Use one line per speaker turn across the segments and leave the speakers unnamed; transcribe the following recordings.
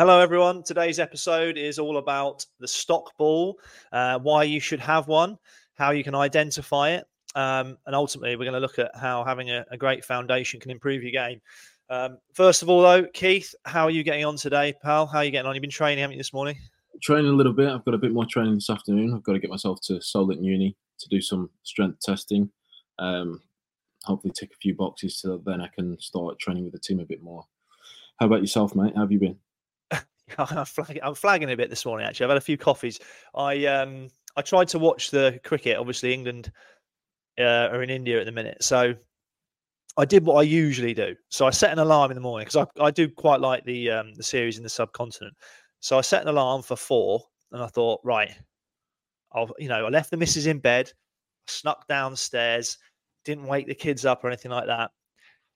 Hello, everyone. Today's episode is all about the stock ball, uh, why you should have one, how you can identify it, um, and ultimately, we're going to look at how having a, a great foundation can improve your game. Um, first of all, though, Keith, how are you getting on today, pal? How are you getting on? You've been training, haven't you, this morning?
Training a little bit. I've got a bit more training this afternoon. I've got to get myself to Solent Uni to do some strength testing. Um, hopefully, tick a few boxes so then I can start training with the team a bit more. How about yourself, mate? How have you been?
I'm, flagging, I'm flagging a bit this morning. Actually, I've had a few coffees. I um I tried to watch the cricket. Obviously, England uh, are in India at the minute, so I did what I usually do. So I set an alarm in the morning because I, I do quite like the um, the series in the subcontinent. So I set an alarm for four, and I thought, right, I'll you know I left the missus in bed, snuck downstairs, didn't wake the kids up or anything like that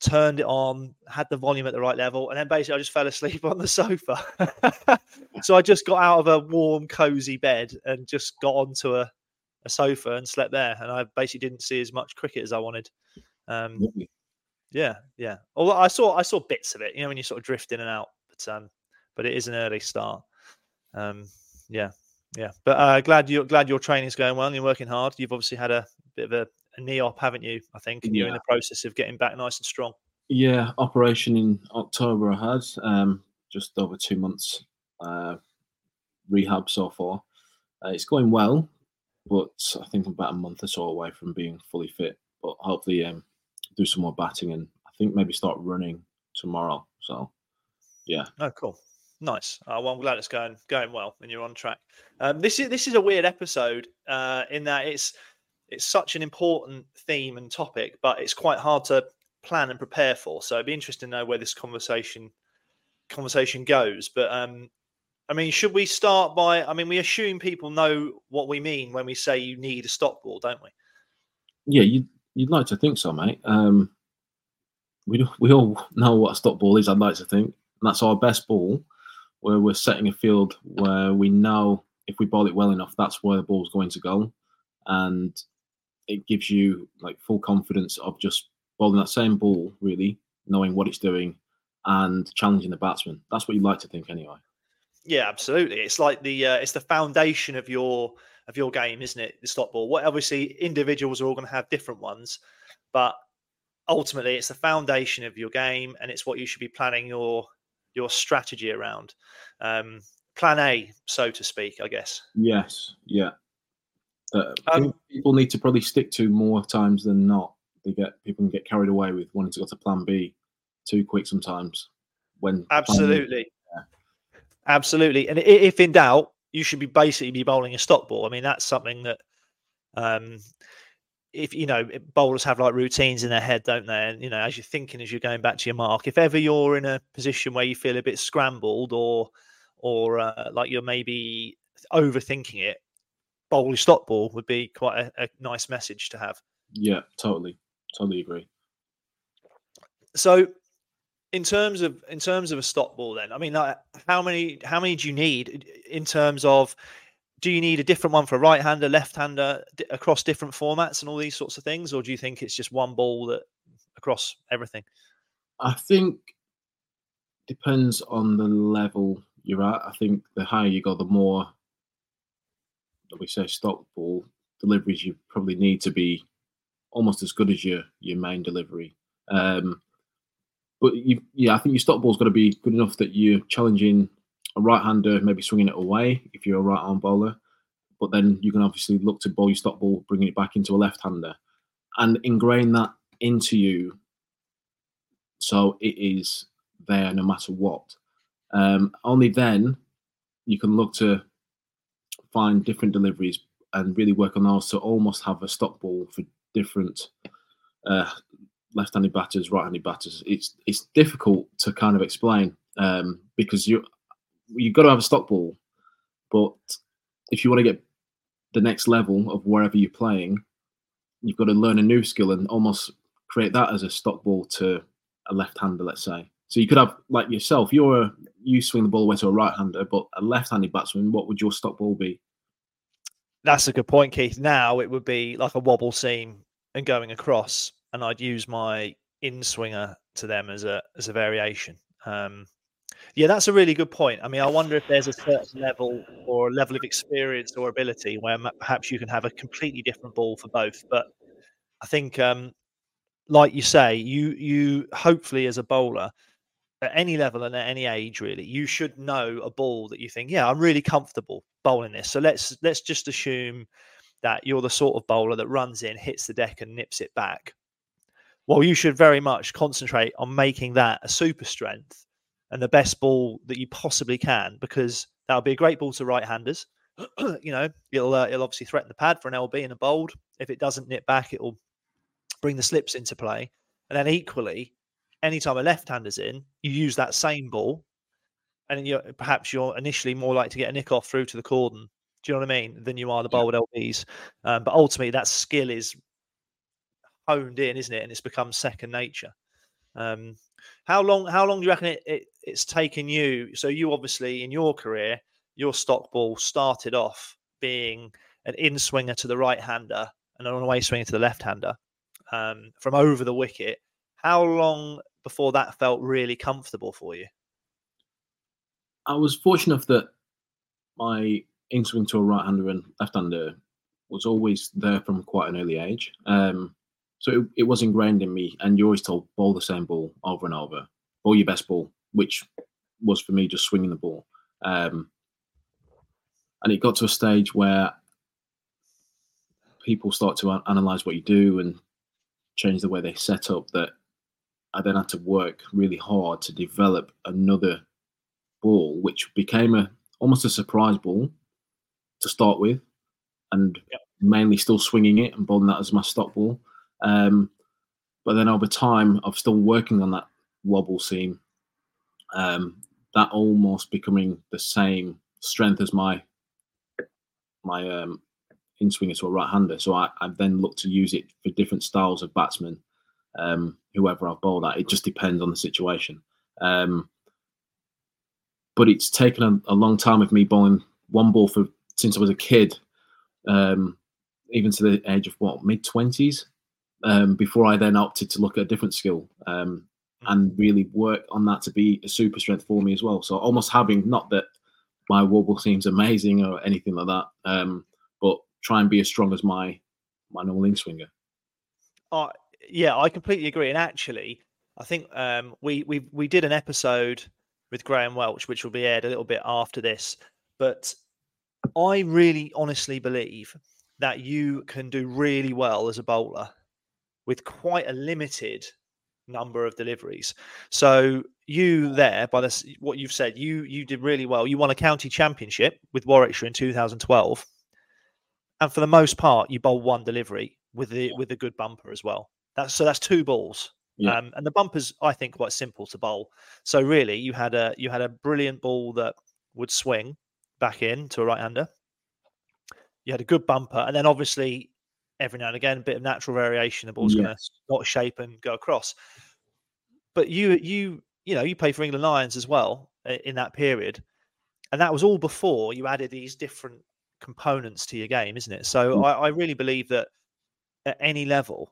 turned it on, had the volume at the right level, and then basically I just fell asleep on the sofa. so I just got out of a warm, cozy bed and just got onto a, a sofa and slept there. And I basically didn't see as much cricket as I wanted. Um, yeah, yeah. Although I saw I saw bits of it, you know, when you sort of drift in and out. But um, but it is an early start. Um, yeah, yeah. But uh, glad you glad your training's going well. and You're working hard. You've obviously had a bit of a a knee op, haven't you? I think, and you're in the process of getting back nice and strong.
Yeah, operation in October. I had um, just over two months uh, rehab so far. Uh, it's going well, but I think I'm about a month or so away from being fully fit. But hopefully, um, do some more batting and I think maybe start running tomorrow. So, yeah.
Oh, cool. Nice. Uh, well, I'm glad it's going going well and you're on track. Um, this is this is a weird episode uh, in that it's it's such an important theme and topic, but it's quite hard to plan and prepare for. So it'd be interesting to know where this conversation conversation goes. But um, I mean, should we start by? I mean, we assume people know what we mean when we say you need a stock ball, don't we?
Yeah, you'd you'd like to think so, mate. Um, we we all know what a stock ball is. I'd like to think and that's our best ball, where we're setting a field where we know if we bowl it well enough, that's where the ball's going to go, and it gives you like full confidence of just bowling that same ball, really knowing what it's doing and challenging the batsman. That's what you like to think, anyway.
Yeah, absolutely. It's like the uh, it's the foundation of your of your game, isn't it? The stock ball. What obviously individuals are all going to have different ones, but ultimately it's the foundation of your game, and it's what you should be planning your your strategy around. Um, plan A, so to speak, I guess.
Yes. Yeah that um, people need to probably stick to more times than not. They get people can get carried away with wanting to go to Plan B too quick sometimes. When
absolutely, yeah. absolutely, and if in doubt, you should be basically be bowling a stock ball. I mean, that's something that, um, if you know, bowlers have like routines in their head, don't they? And you know, as you're thinking, as you're going back to your mark, if ever you're in a position where you feel a bit scrambled or, or uh, like you're maybe overthinking it, bowl stock ball would be quite a, a nice message to have.
Yeah, totally, totally agree.
So, in terms of in terms of a stock ball, then I mean, like, how many how many do you need in terms of? Do you need a different one for a right hander, left hander across different formats and all these sorts of things, or do you think it's just one ball that across everything?
I think depends on the level you're at. I think the higher you go, the more we say stock ball deliveries you probably need to be almost as good as your your main delivery. Um, but you, yeah, I think your stock ball's got to be good enough that you're challenging a right-hander, maybe swinging it away if you're a right-arm bowler. But then you can obviously look to bowl your stock ball, bringing it back into a left-hander, and ingrain that into you, so it is there no matter what. Um, only then you can look to find different deliveries and really work on those to almost have a stock ball for different uh, left-handed batters, right-handed batters. It's it's difficult to kind of explain um, because you you've got to have a stock ball, but if you want to get the next level of wherever you're playing, you've got to learn a new skill and almost create that as a stock ball to a left-hander, let's say. So you could have like yourself, you're a, you swing the ball away to a right-hander, but a left-handed batsman, what would your stock ball be?
That's a good point, Keith. Now it would be like a wobble seam and going across, and I'd use my in swinger to them as a as a variation. Um, Yeah, that's a really good point. I mean, I wonder if there's a certain level or level of experience or ability where perhaps you can have a completely different ball for both. But I think, um, like you say, you you hopefully as a bowler at any level and at any age, really, you should know a ball that you think, yeah, I'm really comfortable bowling this. So let's let's just assume that you're the sort of bowler that runs in, hits the deck, and nips it back. Well, you should very much concentrate on making that a super strength and the best ball that you possibly can, because that'll be a great ball to right-handers. you know, it'll uh, it'll obviously threaten the pad for an LB and a bowled. If it doesn't nip back, it'll bring the slips into play. And then equally, anytime a left-hander's in, you use that same ball, and you're perhaps you're initially more likely to get a nick off through to the cordon. Do you know what I mean? Than you are the bowl with LBs. Um, but ultimately, that skill is honed in, isn't it? And it's become second nature. Um, how long? How long do you reckon it, it, it's taken you? So you obviously in your career, your stock ball started off being an in swinger to the right hander and an away swinger to the left hander um, from over the wicket. How long before that felt really comfortable for you?
I was fortunate enough that my in swing to a right hander and left hander was always there from quite an early age. Um, so it, it, was ingrained in me. And you always told bowl the same ball over and over, bowl your best ball, which was for me just swinging the ball. Um, and it got to a stage where people start to analyze what you do and change the way they set up that I then had to work really hard to develop another ball, which became a almost a surprise ball to start with, and yep. mainly still swinging it and bowling that as my stock ball. Um, but then over time, I've still working on that wobble seam. Um, that almost becoming the same strength as my my um, in swinger to a right hander. So I, I then look to use it for different styles of batsmen um, whoever I've bowled at. It just depends on the situation. Um, but it's taken a, a, long time of me bowling one ball for since I was a kid, um, even to the age of what mid twenties, um, before I then opted to look at a different skill um, hmm. and really work on that to be a super strength for me as well. So almost having not that my wobble seems amazing or anything like that, um, but try and be as strong as my my normal in swinger.
Uh, yeah, I completely agree. And actually, I think um, we we we did an episode with Graeme Welch, which will be aired a little bit after this. But I really honestly believe that you can do really well as a bowler with quite a limited number of deliveries. So you there by this what you've said, you you did really well. You won a county championship with Warwickshire in 2012. And for the most part, you bowled one delivery with the with a good bumper as well. That's so that's two balls. Yeah. Um, and the bumpers, I think, quite simple to bowl. So really, you had a you had a brilliant ball that would swing back in to a right hander. You had a good bumper, and then obviously every now and again a bit of natural variation. The ball's yes. going to not shape and go across. But you you you know you play for England Lions as well in that period, and that was all before you added these different components to your game, isn't it? So mm. I, I really believe that at any level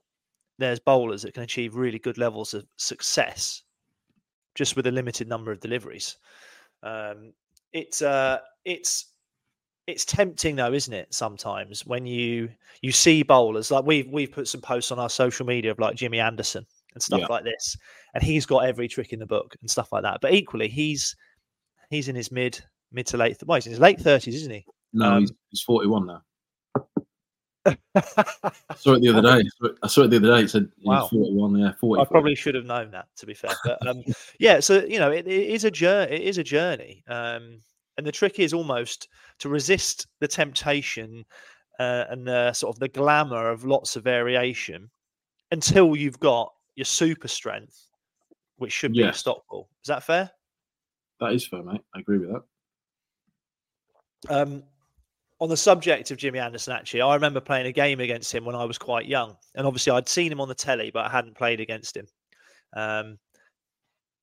there's bowlers that can achieve really good levels of success just with a limited number of deliveries. Um, it's uh, it's it's tempting though, isn't it? Sometimes when you you see bowlers like we've we've put some posts on our social media of like Jimmy Anderson and stuff yeah. like this, and he's got every trick in the book and stuff like that. But equally, he's he's in his mid mid to late well, he's in his late thirties, isn't he?
No, um, he's, he's forty one now. I saw it the other day. I saw it the other day. It said wow. 41, yeah, 40.
I probably should have known that, to be fair. But um, yeah, so you know, it, it is a journey. It is a journey, um, and the trick is almost to resist the temptation uh, and the sort of the glamour of lots of variation until you've got your super strength, which should be yes. a stock ball. Is that fair?
That is fair, mate. I agree with that.
Um, on the subject of Jimmy Anderson, actually, I remember playing a game against him when I was quite young, and obviously I'd seen him on the telly, but I hadn't played against him. Um,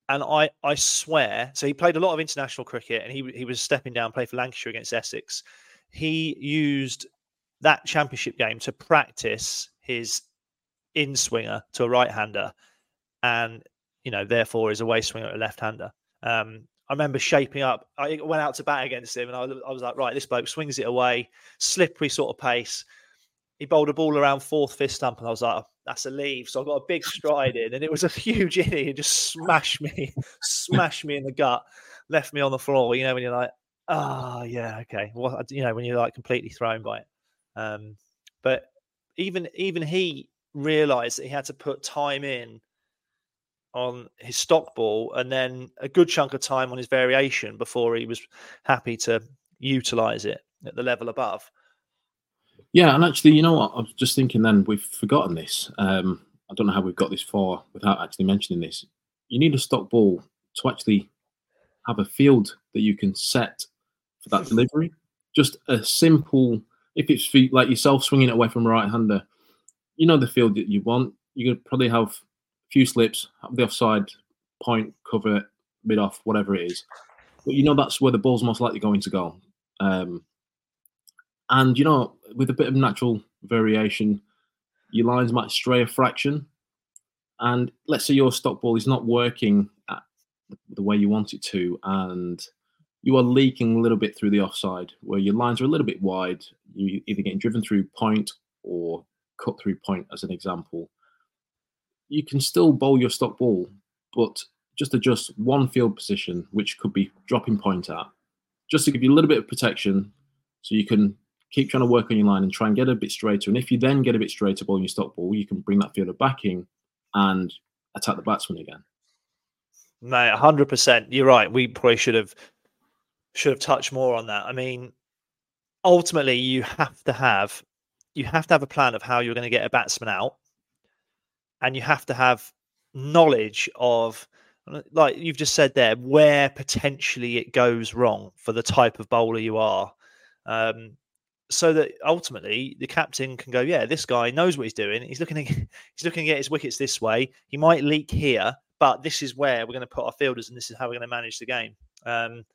and I, I swear, so he played a lot of international cricket, and he he was stepping down, play for Lancashire against Essex. He used that championship game to practice his in swinger to a right hander, and you know therefore is a way swinger a left hander. Um, I remember shaping up. I went out to bat against him, and I, I was like, right, this bloke swings it away, slippery sort of pace. He bowled a ball around fourth, fifth stump, and I was like, that's a leave. So I got a big stride in, and it was a huge inning. It just smashed me, smashed me in the gut, left me on the floor. You know, when you're like, oh yeah, okay. Well, you know, when you're like completely thrown by it. Um, but even even he realised that he had to put time in on his stock ball and then a good chunk of time on his variation before he was happy to utilize it at the level above.
Yeah, and actually, you know what? I was just thinking then we've forgotten this. Um, I don't know how we've got this far without actually mentioning this. You need a stock ball to actually have a field that you can set for that delivery. Just a simple, if it's like yourself swinging it away from a right hander, you know the field that you want. You could probably have few slips, the offside point, cover mid off, whatever it is. But you know that's where the ball's most likely going to go. Um, and you know, with a bit of natural variation, your lines might stray a fraction. And let's say your stock ball is not working the way you want it to, and you are leaking a little bit through the offside, where your lines are a little bit wide. You either getting driven through point or cut through point, as an example you can still bowl your stock ball, but just adjust one field position, which could be dropping point at, just to give you a little bit of protection so you can keep trying to work on your line and try and get a bit straighter. And if you then get a bit straighter bowling your stock ball, you can bring that fielder back in and attack the batsman again.
Mate, hundred percent. You're right. We probably should have should have touched more on that. I mean, ultimately, you have to have you have to have a plan of how you're going to get a batsman out and you have to have knowledge of like you've just said there where potentially it goes wrong for the type of bowler you are. Um, so that ultimately the captain can go yeah this guy knows what he's doing. He's looking at, he's looking at his wickets this way. He might leak here but this is where we're going to put our fielders and this is how we're going to manage the game. Um,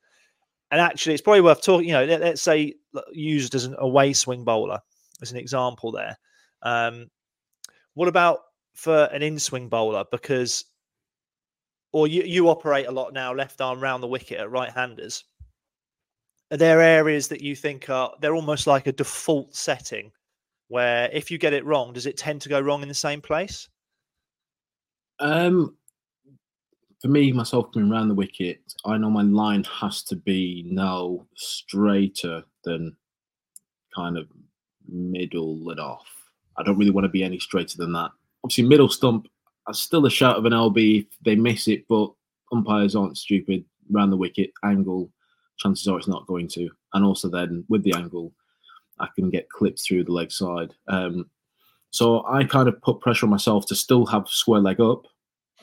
and actually it's probably worth talking you know let, us say used as an away swing bowler as an example there. Um, what about for an in swing bowler because, or you, you operate a lot now left arm round the wicket at right handers. Are there areas that you think are they're almost like a default setting where if you get it wrong, does it tend to go wrong in the same place?
Um, for me, myself coming around the wicket, I know my line has to be now straighter than kind of middle and off. I don't really want to be any straighter than that obviously middle stump. I still a shot of an LB if they miss it, but umpires aren't stupid. Round the wicket angle, chances are it's not going to. And also then with the angle, I can get clipped through the leg side. Um, so I kind of put pressure on myself to still have square leg up,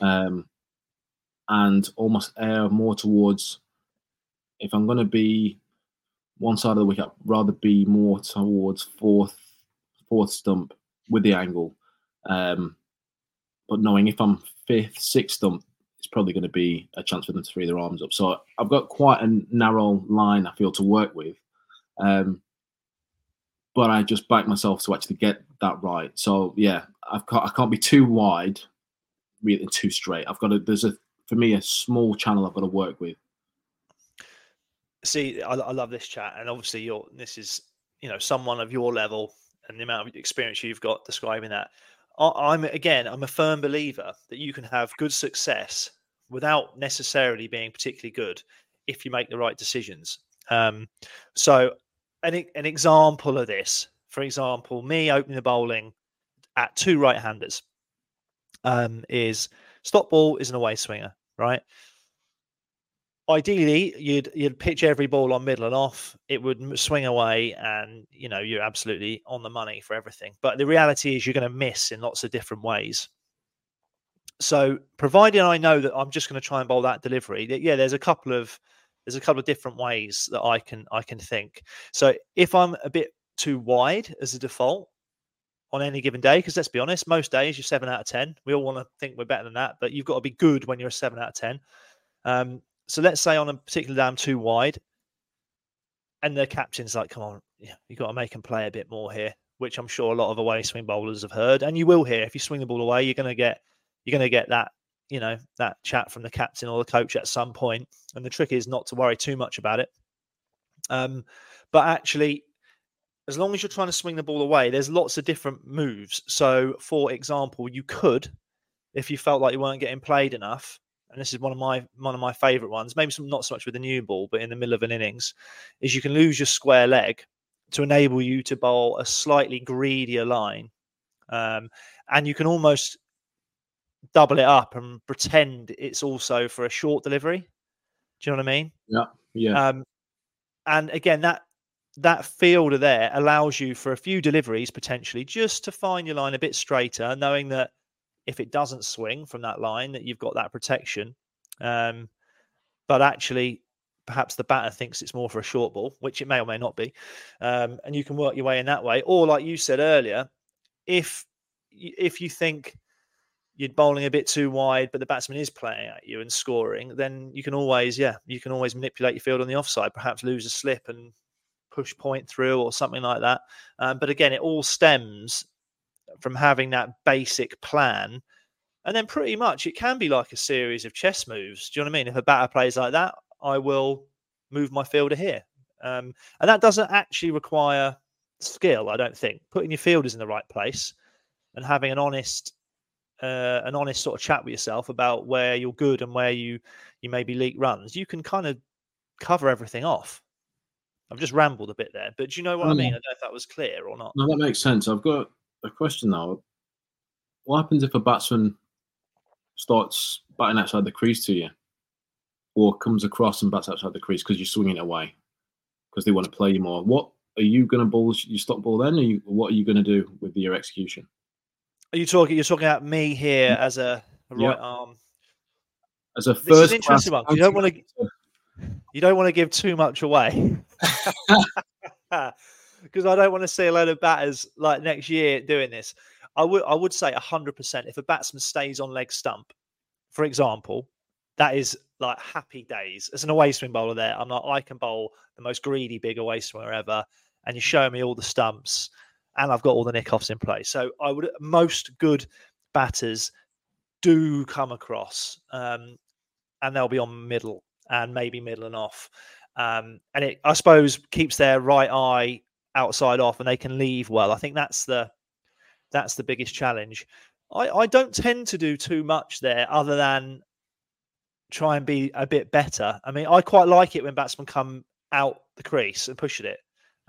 um, and almost air more towards. If I'm going to be one side of the wicket, I'd rather be more towards fourth, fourth stump with the angle um, but knowing if I'm fifth, sixth stump, it's probably going to be a chance for them to free their arms up. So I've got quite a narrow line I feel to work with. Um, but I just back myself to actually get that right. So yeah, I've got, I can't be too wide, really too straight. I've got to, there's a, for me, a small channel I've got to work with.
See, I, I love this chat. And obviously you're, this is, you know, someone of your level and the amount of experience you've got describing that. I'm again, I'm a firm believer that you can have good success without necessarily being particularly good if you make the right decisions. Um, so, an, an example of this, for example, me opening the bowling at two right handers um, is stock ball is an away swinger, right? Ideally you'd you'd pitch every ball on middle and off. It would swing away and you know you're absolutely on the money for everything. But the reality is you're going to miss in lots of different ways. So providing i know that i'm just going to try and bowl that delivery yeah there's a couple of there's a couple of different ways that i can i can think. So if i'm a bit too wide as a default on any given day because let's be honest most days you're 7 out of 10 we all want to think we're better than that but you've got to be good when you're a 7 out of 10 um, so let's say on a particular down too wide, and the captain's like, "Come on, yeah, you got to make him play a bit more here," which I'm sure a lot of away swing bowlers have heard, and you will hear if you swing the ball away, you're going to get you're going to get that you know that chat from the captain or the coach at some point. And the trick is not to worry too much about it. Um, but actually, as long as you're trying to swing the ball away, there's lots of different moves. So, for example, you could, if you felt like you weren't getting played enough, and this is one of my one of my favourite ones, maybe some, not so much with the new ball, but in the middle of an innings, is you can lose your square leg to enable you to bowl a slightly greedier line, um, and you can almost double it up and pretend it's also for a short delivery. Do you know what I mean?
Yeah, yeah.
Um, and again, that that fielder there allows you for a few deliveries potentially just to find your line a bit straighter, knowing that if it doesn't swing from that line, that you've got that protection. Um, but actually, perhaps the batter thinks it's more for a short ball, which it may or may not be, um, and you can work your way in that way. Or, like you said earlier, if if you think you're bowling a bit too wide, but the batsman is playing at you and scoring, then you can always, yeah, you can always manipulate your field on the offside, perhaps lose a slip and push point through or something like that. Um, but again, it all stems from having that basic plan. And then pretty much it can be like a series of chess moves. Do you know what I mean? If a batter plays like that, I will move my fielder here. Um, and that doesn't actually require skill, I don't think. Putting your fielders in the right place and having an honest uh, an honest sort of chat with yourself about where you're good and where you you maybe leak runs, you can kind of cover everything off. I've just rambled a bit there, but do you know what I mean? I don't know if that was clear or not.
No, that makes sense. I've got a question now. What happens if a batsman starts batting outside the crease to you, or comes across and bats outside the crease because you're swinging it away because they want to play you more? What are you going to bowl? You stock ball then, or you, what are you going to do with your execution?
Are you talking? You're talking about me here mm. as a, a right arm.
As a first, This
is an interesting one. You don't want to. You don't want to give too much away. Because I don't want to see a load of batters like next year doing this. I would I would say hundred percent. If a batsman stays on leg stump, for example, that is like happy days. As an away swing bowler, there, I'm like I can bowl the most greedy big away swinger ever, and you show me all the stumps, and I've got all the nick offs in place. So I would most good batters do come across, um, and they'll be on middle and maybe middle and off. Um, and it, I suppose, keeps their right eye outside off, and they can leave well. I think that's the that's the biggest challenge. I, I don't tend to do too much there, other than try and be a bit better. I mean, I quite like it when batsmen come out the crease and push at it.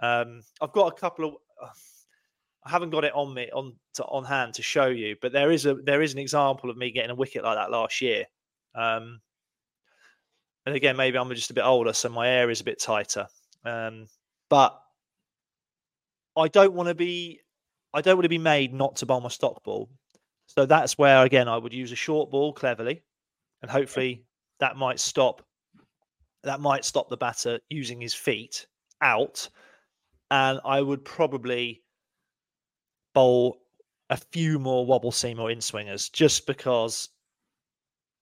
Um, I've got a couple of. I haven't got it on me on to, on hand to show you, but there is a there is an example of me getting a wicket like that last year. Um, and again, maybe I'm just a bit older, so my air is a bit tighter. Um, but I don't want to be, I don't want to be made not to bowl my stock ball. So that's where again I would use a short ball cleverly, and hopefully that might stop, that might stop the batter using his feet out, and I would probably bowl a few more wobble seam or in swingers just because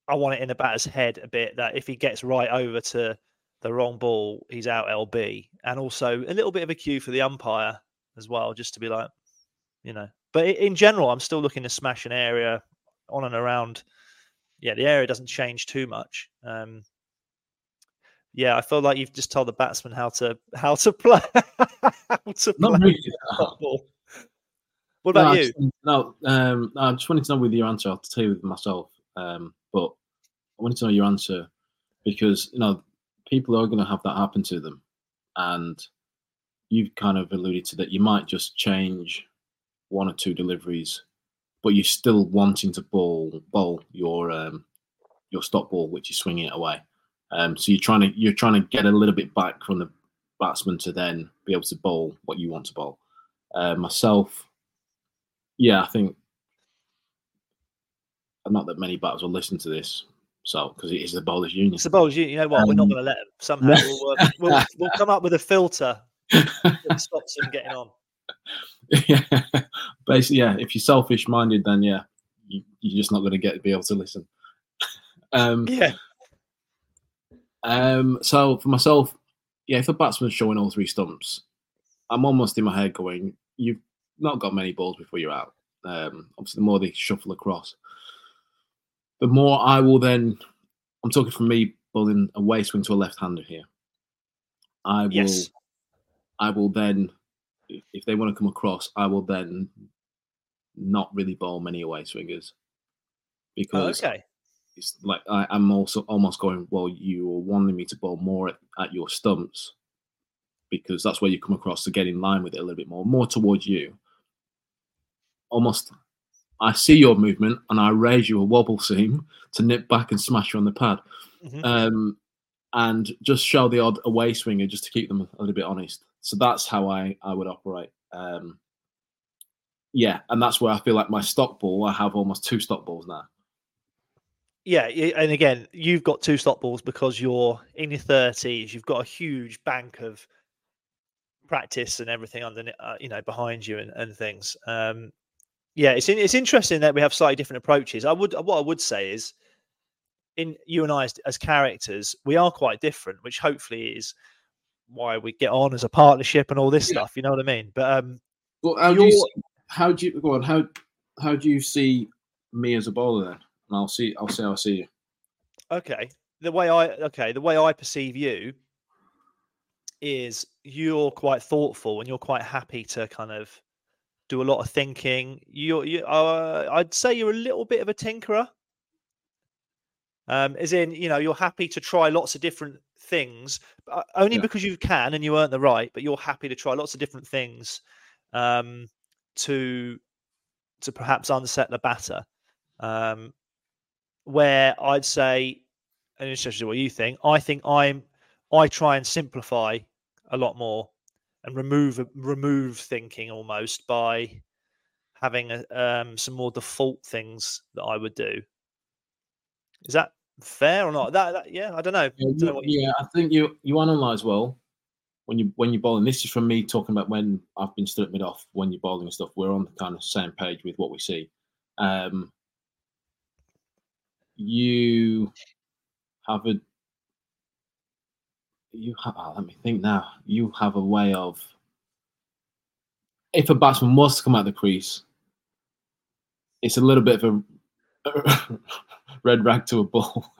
I want it in the batter's head a bit that if he gets right over to the wrong ball, he's out LB. And also a little bit of a cue for the umpire as well, just to be like, you know. But in general, I'm still looking to smash an area on and around. Yeah, the area doesn't change too much. Um, yeah, I feel like you've just told the batsman how to how to play. how to
Not
play
really.
football. What about
no,
you?
just- No, um, I just wanted to know with your answer. I'll tell you with myself, um, but I wanted to know your answer because you know people are going to have that happen to them, and you've kind of alluded to that. You might just change one or two deliveries, but you're still wanting to bowl bowl your um, your stock ball, which is swinging it away. Um, so you're trying to you're trying to get a little bit back from the batsman to then be able to bowl what you want to bowl. Uh, myself, yeah, I think not that many batters will listen to this, so because it is the bowlers union.
Suppose you, you know what? We're not
Um,
going to let them. Somehow we'll, uh, we'll, we'll come up with a filter stops them getting on.
yeah, basically, yeah. If you're selfish minded, then yeah, you, you're just not going to get be able to listen. Um,
Yeah.
Um, so for myself, yeah, if a batsman's showing all three stumps, I'm almost in my head going, you've not got many balls before you're out. Um, obviously, the more they shuffle across, the more I will then, I'm talking from me bowling a way swing to a left hander here. I will,
Yes.
I will then, if they want to come across, I will then not really bowl many away swingers
Oh,
because
okay.
it's like I, I'm also almost going, well, you are wanting me to bowl more at, at your stumps because that's where you come across to get in line with it a little bit more, more towards you. Almost, I see your movement and I raise you a wobble seam to nip back and smash you on the pad,
Mhm.
um, and just show the odd away swinger just to keep them a little bit honest. So that's how I I would operate. Um, yeah, and that's where I feel like my stock ball. I have almost two stock balls now.
Yeah, and again, you've got two stock balls because you're in your thirties. You've got a huge bank of practice and everything under, uh, you know, behind you and, and things. Um, yeah, it's in, it's interesting that we have slightly different approaches. I would what I would say is, in you and I as, as characters, we are quite different, which hopefully is why we get on as a partnership and all this
Yeah.
stuff. You know what I mean? But um,
Well, how do you see, how do you go on? How how do you see me as a bowler then? And I'll see I'll see how I see you.
Okay. The way I okay, the way I perceive you is you're quite thoughtful and you're quite happy to kind of do a lot of thinking. You're you uh, I'd say you're a little bit of a tinkerer. Um, as in, you know, you're happy to try lots of different things, uh, only
Yeah.
because you can and you earn the right, but you're happy to try lots of different things um, to to perhaps unset the batter. Um, where I'd say, and it's interested what you think. I think I'm, I try and simplify a lot more and remove remove thinking almost by having a, um, some more default things that I would do. Is that fair or not? That, that yeah, I don't know.
Yeah,
Don't know
you- yeah, I think you you analyze well when you when you're bowling. This is from me talking about when I've been stood mid off when you're bowling and stuff. We're on the kind of same page with what we see. Um, you have a you have oh, let me think now. You have a way of if a batsman was to come out the crease, it's a little bit of a red rag to a bull.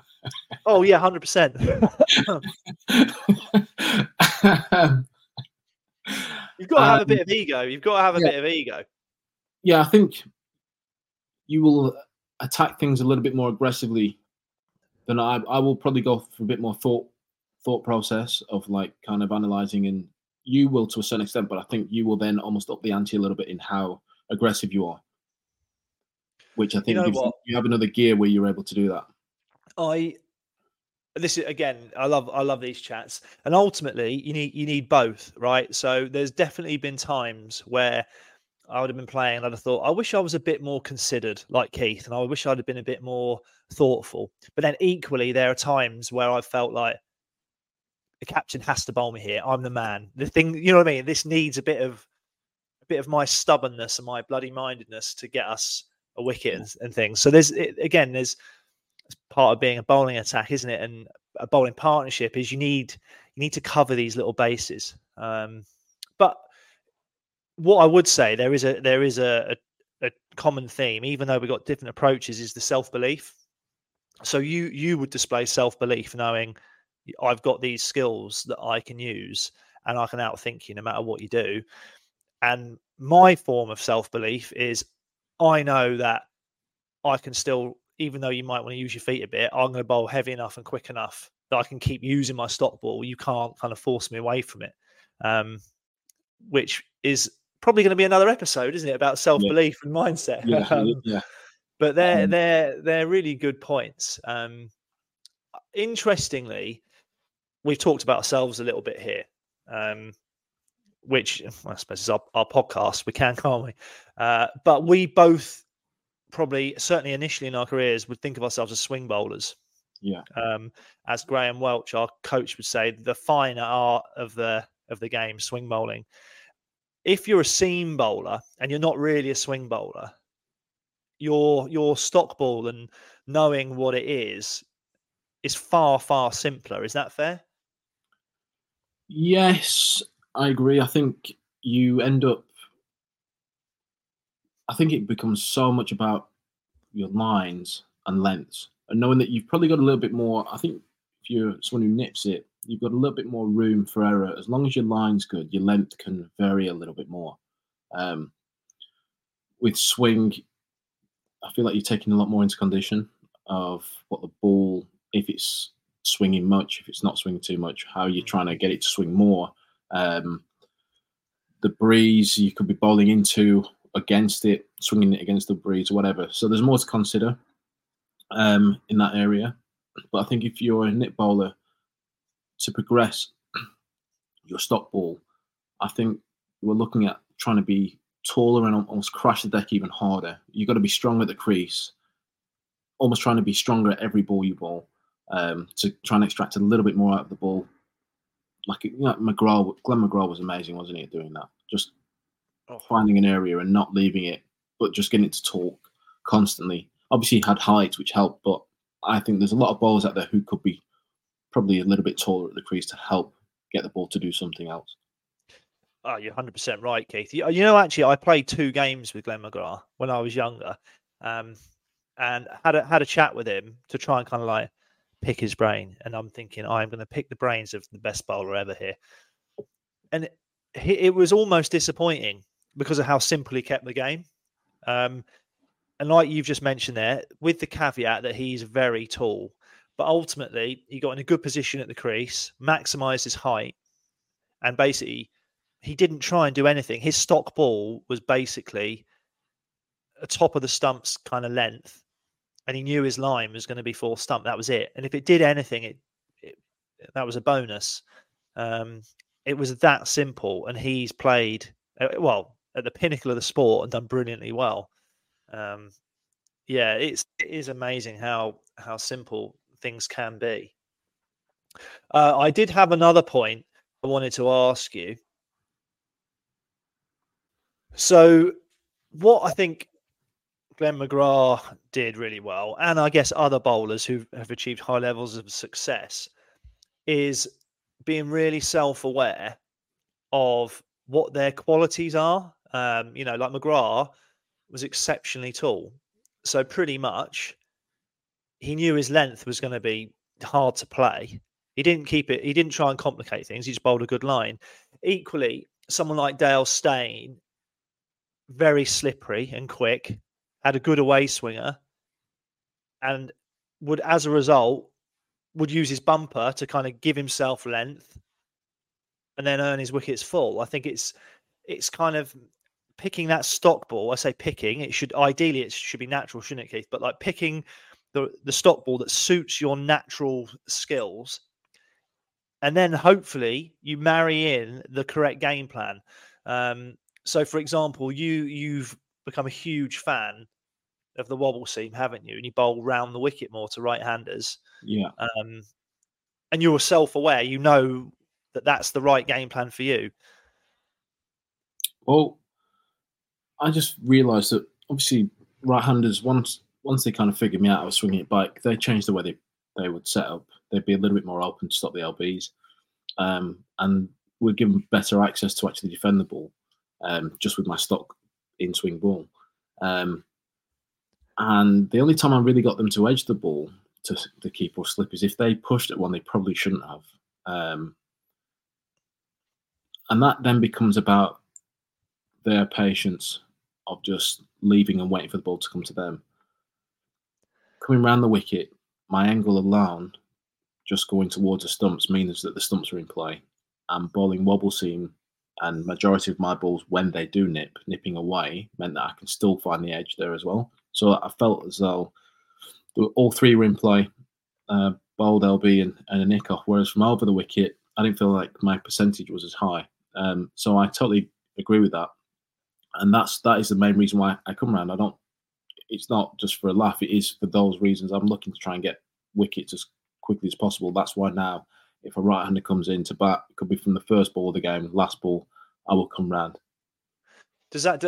Oh yeah, hundred percent. You've got to have a bit
Um,
of ego. You've got to have a
yeah.
bit of ego.
yeah, I think you will attack things a little bit more aggressively than I. I will probably go for a bit more thought thought process of like kind of analyzing, and you will to a certain extent, but I think you will then almost up the ante a little bit in how aggressive you are, which I think
know
you,
what?
you have another gear where you're able to do that.
I this is again I love I love these chats. And ultimately you need you need both right? So there's definitely been times where I would have been playing and I'd have thought I wish I was a bit more considered like Keith and I wish I'd have been a bit more thoughtful. But then equally there are times where I felt like the captain has to bowl me here. I'm the man. The thing you know what I mean? This needs a bit of a bit of my stubbornness and my bloody mindedness to get us a wicket and, and things so there's it, again there's part of being a bowling attack, isn't it? And a bowling partnership is you need you need to cover these little bases. Um, but what I would say there is a there is a, a, a common theme, even though we've got different approaches, is the self belief. So you you would display self belief, knowing I've got these skills that I can use, and I can outthink you no matter what you do. And my form of self belief is I know that I can still even though you might want to use your feet a bit, I'm going to bowl heavy enough and quick enough that I can keep using my stock ball. You can't kind of force me away from it, um, which is probably going to be another episode, isn't it, about self belief and mindset?
Yeah,
Um,
yeah.
but they're
Um,
they're they're really good points. Um, interestingly, we've talked about ourselves a little bit here, um, which I suppose is our, our podcast. We can, can't we? Uh, but we both probably, certainly initially in our careers, would think of ourselves as swing bowlers.
Yeah.
Um, as Graeme Welch, our coach, would say, the finer art of the of the game, swing bowling. If you're a seam bowler and you're not really a swing bowler, your your stock ball and knowing what it is is far far simpler. Is that fair?
Yes, I agree. I think you end up. I think it becomes so much about your lines and lengths and knowing that you've probably got a little bit more. I think if you're someone who nips it, you've got a little bit more room for error. As long as your line's good, your length can vary a little bit more. Um, with swing, I feel like you're taking a lot more into condition of what the ball, if it's swinging much, if it's not swinging too much, how you're trying to get it to swing more. Um, the breeze you could be bowling into against it, swinging it against the breeze, or whatever. So there's more to consider um, in that area. But I think if you're a nip bowler, to progress your stock ball, I think we're looking at trying to be taller and almost crash the deck even harder. You've got to be strong at the crease, almost trying to be stronger at every ball you bowl um, to try and extract a little bit more out of the ball. Like you know, McGrath, Glenn McGrath was amazing, wasn't he, at doing that? Just oh. finding an area and not leaving it, but just getting it to talk constantly. Obviously, he had height, which helped, but I think there's a lot of bowlers out there who could be probably a little bit taller at the crease to help get the ball to do something else.
Oh, you're 100% right, Keith. You, you know, actually, I played two games with Glenn McGrath when I was younger um, and had a, had a chat with him to try and kind of like pick his brain. And I'm thinking, I'm going to pick the brains of the best bowler ever here. And it, it was almost disappointing because of how simple he kept the game. Um, and like you've just mentioned there, with the caveat that he's very tall, but ultimately he got in a good position at the crease, maximized his height, and basically he didn't try and do anything. His stock ball was basically a top of the stumps kind of length, and he knew his line was going to be four stump. That was it. And if it did anything, it, it that was a bonus. Um, it was that simple, and he's played uh, well at the pinnacle of the sport and done brilliantly well. Um, yeah, it's it is amazing how how simple things can be. Uh, I did have another point I wanted to ask you. So, what I think Glenn McGrath did really well, and I guess other bowlers who have achieved high levels of success, is being really self aware of what their qualities are. Um, you know, like McGrath was exceptionally tall. So, pretty much, he knew his length was going to be hard to play. He didn't keep it, he didn't try and complicate things. He just bowled a good line. Equally, someone like Dale Steyn very slippery and quick, had a good away swinger, and would, as a result, would use his bumper to kind of give himself length and then earn his wickets full. I think it's it's kind of picking that stock ball. I say picking. It should ideally it should be natural, shouldn't it, Keith? But like picking the the stock ball that suits your natural skills, and then hopefully you marry in the correct game plan. Um, so, for example, you you've become a huge fan of the wobble seam, haven't you? And you bowl round the wicket more to right-handers.
Yeah.
Um, and you're self-aware. You know that that's the right game plan for you.
Well, I just realised that obviously right-handers once once they kind of figured me out, I was swinging it back. They changed the way they they would set up. They'd be a little bit more open to stop the LBs, um, and would give them better access to actually defend the ball um, just with my stock in swing ball. Um, and the only time I really got them to edge the ball to, the keep or slip is if they pushed at one they probably shouldn't have. Um, and that then becomes about their patience of just leaving and waiting for the ball to come to them. Coming round the wicket, my angle alone, just going towards the stumps, means that the stumps are in play. And bowling wobble seam and majority of my balls when they do nip nipping away meant that i can still find the edge there as well so i felt as though all three were in play uh, lb and, and a nick off whereas from over the wicket i didn't feel like my percentage was as high um, so i totally agree with that and that's that is the main reason why i come around i don't it's not just for a laugh it is for those reasons i'm looking to try and get wickets as quickly as possible that's why now if a right hander comes in to bat, it could be from the first ball of the game, last ball, I will come round.
Does that?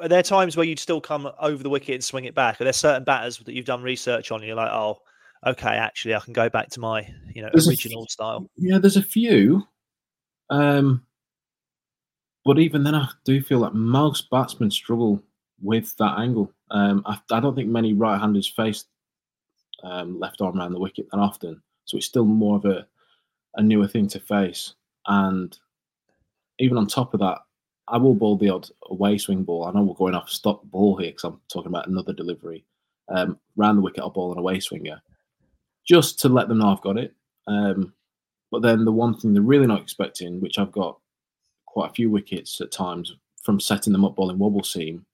Are there times where you'd still come over the wicket and swing it back? Are there certain batters that you've done research on? And you're like, oh, okay, actually, I can go back to my you know there's original style.
Yeah, there's a few, um, but even then, I do feel that most batsmen struggle with that angle. Um, I, I don't think many right-handers face um, left arm around the wicket that often. So it's still more of a, a newer thing to face. And even on top of that, I will bowl the odd away swing ball. I know we're going off stock ball here because I'm talking about another delivery. Um, round the wicket, I'll bowl an away swinger just to let them know I've got it. Um, but then the one thing they're really not expecting, which I've got quite a few wickets at times from setting them up bowling wobble seam,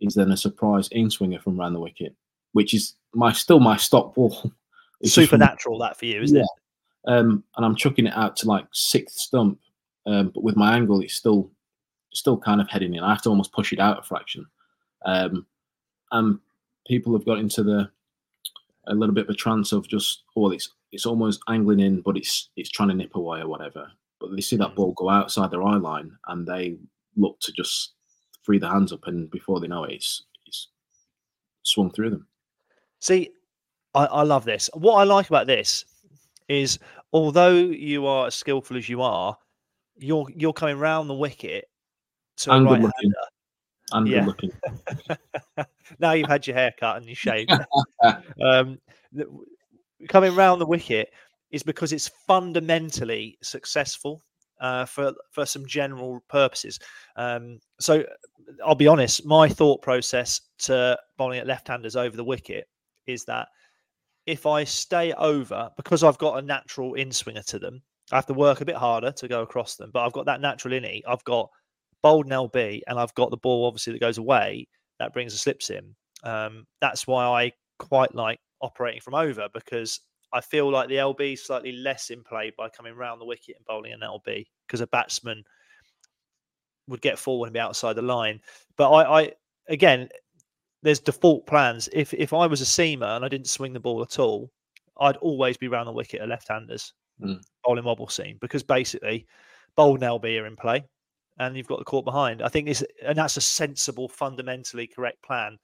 is then a surprise in swinger from round the wicket, which is my still my stock ball.
It's Supernatural that for you, isn't yeah. it?
Um, and I'm chucking it out to like sixth stump, um, but with my angle, it's still still kind of heading in. I have to almost push it out a fraction. Um, and people have got into the a little bit of a trance of just oh it's it's almost angling in, but it's it's trying to nip away or whatever. But they see that mm. ball go outside their eye line and they look to just free the hands up, and before they know it, it's it's swung through them.
See, I, I love this. What I like about this is although you are as skillful as you are, you're you're coming round the wicket to and right hander.
And yeah. looking.
now you've had your hair cut and you shaved. um, coming round the wicket is because it's fundamentally successful uh, for for some general purposes. Um, so I'll be honest, my thought process to bowling at left-handers over the wicket is that if I stay over, because I've got a natural in swinger to them, I have to work a bit harder to go across them, but I've got that natural innie. I've got bowled an LB and I've got the ball obviously that goes away that brings the slips in. Um, that's why I quite like operating from over because I feel like the LB is slightly less in play by coming round the wicket and bowling an LB because a batsman would get forward and be outside the line. But I, I again, there's default plans. If if I was a seamer and I didn't swing the ball at all, I'd always be round the wicket at left-handers, mm. bowling wobble seam because basically, bowled and LB are in play, and you've got the caught behind. I think this, and that's a sensible, fundamentally correct plan,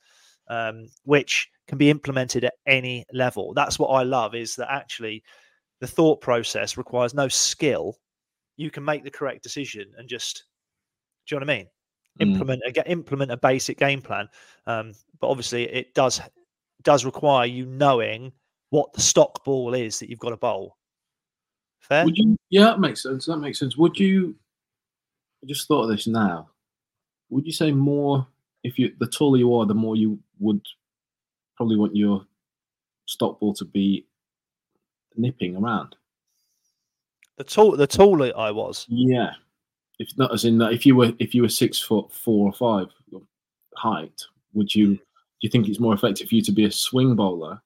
um, which can be implemented at any level. That's what I love is that actually, the thought process requires no skill. You can make the correct decision and just, do you know what I mean? Mm. implement a implement a basic game plan. Um, but obviously, it does does require you knowing what the stock ball is that you've got to bowl. Fair?
Would you? Yeah, that makes sense. That makes sense. Would you? I just thought of this now. Would you say more if you the taller you are, the more you would probably want your stock ball to be nipping around?
The tall, the taller I was.
Yeah if not as in that if you were if you were six foot four or five height, would you do you think it's more effective for you to be a swing bowler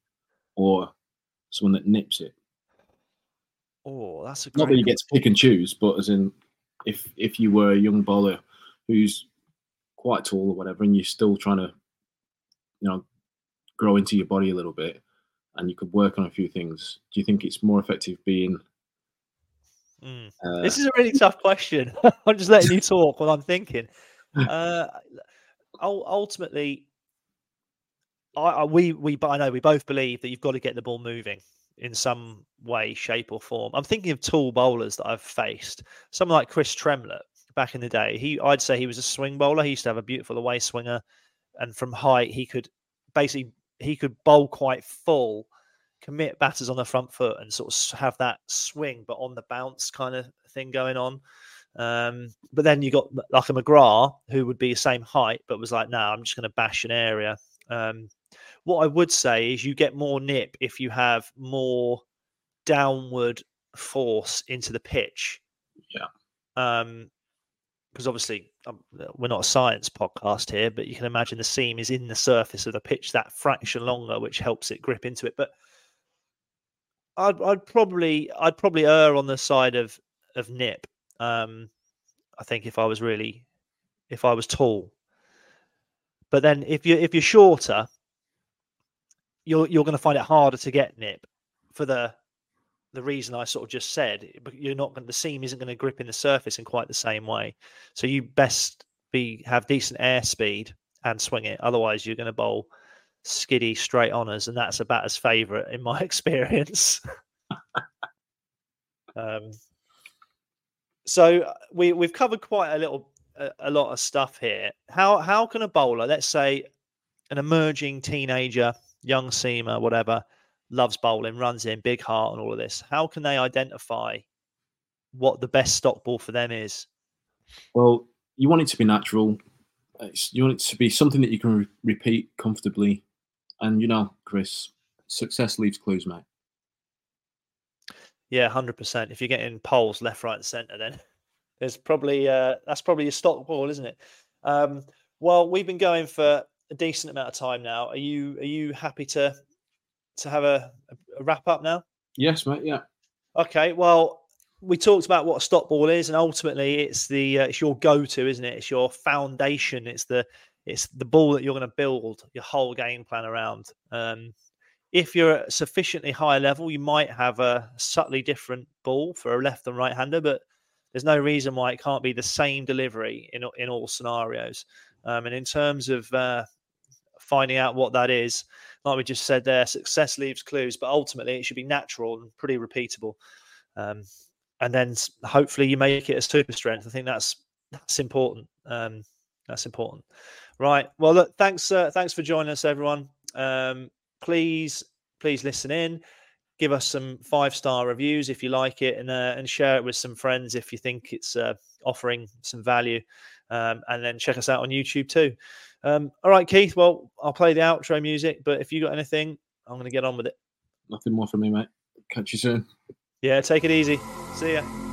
or someone that nips it?
Oh, that's a
not that you get to pick and choose, but as in if if you were a young bowler who's quite tall or whatever, and you're still trying to, you know, grow into your body a little bit, and you could work on a few things. Do you think it's more effective being
Mm. Uh, this is a really tough question. I'm just letting you talk while I'm thinking. Uh, ultimately, I, I, we we I know we both believe that you've got to get the ball moving in some way, shape, or form. I'm thinking of tall bowlers that I've faced. Someone like Chris Tremlett back in the day. He I'd say he was a swing bowler. He used to have a beautiful away swinger, and from height he could basically he could bowl quite full commit batters on the front foot and sort of have that swing, but on the bounce kind of thing going on. Um, but then you got like a McGrath who would be the same height, but was like, no, nah, I'm just going to bash an area. Um, what I would say is you get more nip if you have more downward force into the pitch.
Yeah.
Um, because obviously um, we're not a science podcast here, but you can imagine the seam is in the surface of the pitch that fraction longer, which helps it grip into it. But I'd, I'd probably I'd probably err on the side of of nip. Um, I think if I was really if I was tall, but then if you if you're shorter, you're you're going to find it harder to get nip for the the reason I sort of just said. But you're not going the seam isn't going to grip in the surface in quite the same way. So you best be have decent airspeed and swing it. Otherwise, you're going to bowl skiddy straight honors, and that's a batter's favourite in my experience. um, so uh, we we've covered quite a little a, a, lot of stuff here. How how can a bowler, let's say an emerging teenager, young seamer, whatever, loves bowling, runs in, big heart, and all of this. How can they identify what the best stock ball for them is?
Well, you want it to be natural. You want it to be something that you can re- repeat comfortably. And you know, Chris, success leaves clues, mate.
Yeah, hundred percent. If you're getting poles left, right, and centre, then there's probably uh, that's probably your stock ball, isn't it? Um, well, we've been going for a decent amount of time now. Are you are you happy to to have a, a wrap up now?
Yes, mate. Yeah.
Okay. Well, we talked about what a stock ball is, and ultimately, it's the uh, it's your go to, isn't it? It's your foundation. It's the it's the ball that you're going to build your whole game plan around. Um, if you're at sufficiently high level, you might have a subtly different ball for a left and right hander, but there's no reason why it can't be the same delivery in in all scenarios. Um, and in terms of uh, finding out what that is, like we just said there, success leaves clues, but ultimately it should be natural and pretty repeatable. Um, and then hopefully you make it a super strength. I think that's that's important. Um, that's important. Right. Well, look, thanks. Uh, thanks for joining us, everyone. Um, please, please listen in. Give us some five star reviews if you like it, and uh, and share it with some friends if you think it's uh, offering some value. Um, and then check us out on YouTube too. Um, all right, Keith. Well, I'll play the outro music, but if you got anything, I'm going to get on with it.
Nothing more from me, mate. Catch you soon.
Yeah, take it easy. See ya.